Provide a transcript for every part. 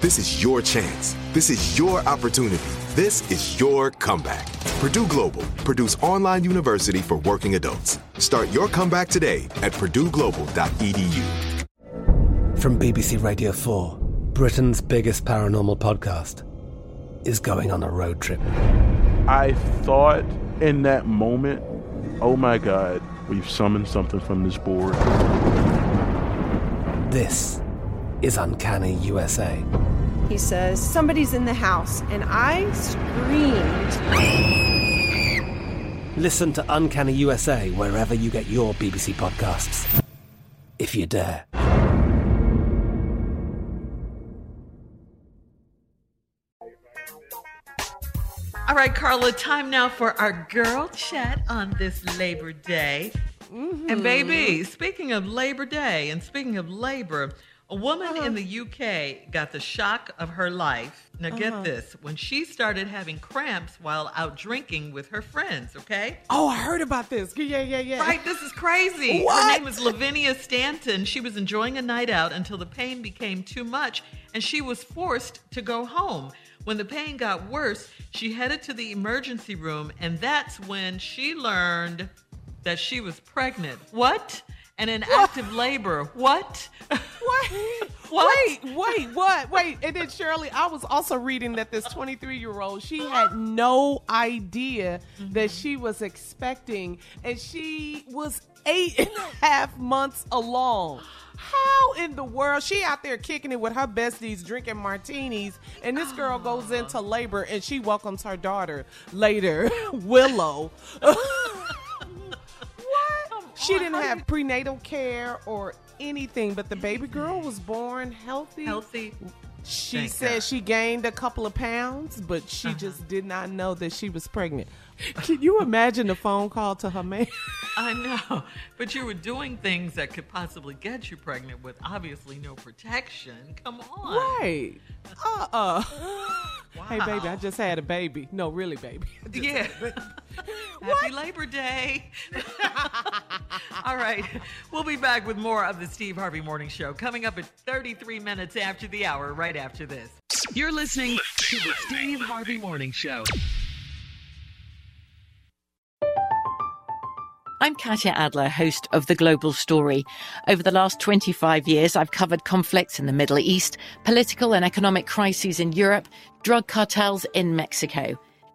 This is your chance. This is your opportunity. This is your comeback. Purdue Global, Purdue's online university for working adults. Start your comeback today at purdueglobal.edu. From BBC Radio 4, Britain's biggest paranormal podcast is going on a road trip. I thought in that moment, oh my God, we've summoned something from this board. This is Uncanny USA. He says, Somebody's in the house, and I screamed. Listen to Uncanny USA wherever you get your BBC podcasts, if you dare. All right, Carla, time now for our girl chat on this Labor Day. And mm-hmm. baby, speaking of Labor Day and speaking of labor, a woman in the UK got the shock of her life. Now, get Uh-huh. this when she started having cramps while out drinking with her friends, okay? Oh, I heard about this. Yeah, yeah, yeah. Right, this is crazy. Her name is Lavinia Stanton. She was enjoying a night out until the pain became too much and she was forced to go home. When the pain got worse, she headed to the emergency room and that's when she learned that she was pregnant. What? And in active labor. What? What? What? Wait, wait, what? Wait. And then Shirley, I was also reading that this 23 year old, she had no idea that mm-hmm. she was expecting, and she was eight and a half months along. How in the world? She out there kicking it with her besties, drinking martinis, and this girl goes ah. into labor and she welcomes her daughter later, Willow. She didn't have prenatal care or anything, but the baby girl was born healthy. Healthy. She Thank said God. Uh-huh. she gained a couple of pounds, but she just did not know that she was pregnant. Can you imagine the phone call to her man? I know, but you were doing things that could possibly get you pregnant with obviously no protection. Come on. Right. Uh uh Hey, baby, I just had a baby. No, really, baby. Yeah. had a baby. Happy Labor Day. All right. We'll be back with more of the Steve Harvey Morning Show coming up at 33 minutes after the hour, right after this. You're listening to the Steve Harvey Morning Show. I'm Katya Adler, host of The Global Story. Over the last 25 years, I've covered conflicts in the Middle East, political and economic crises in Europe, drug cartels in Mexico.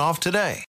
off today.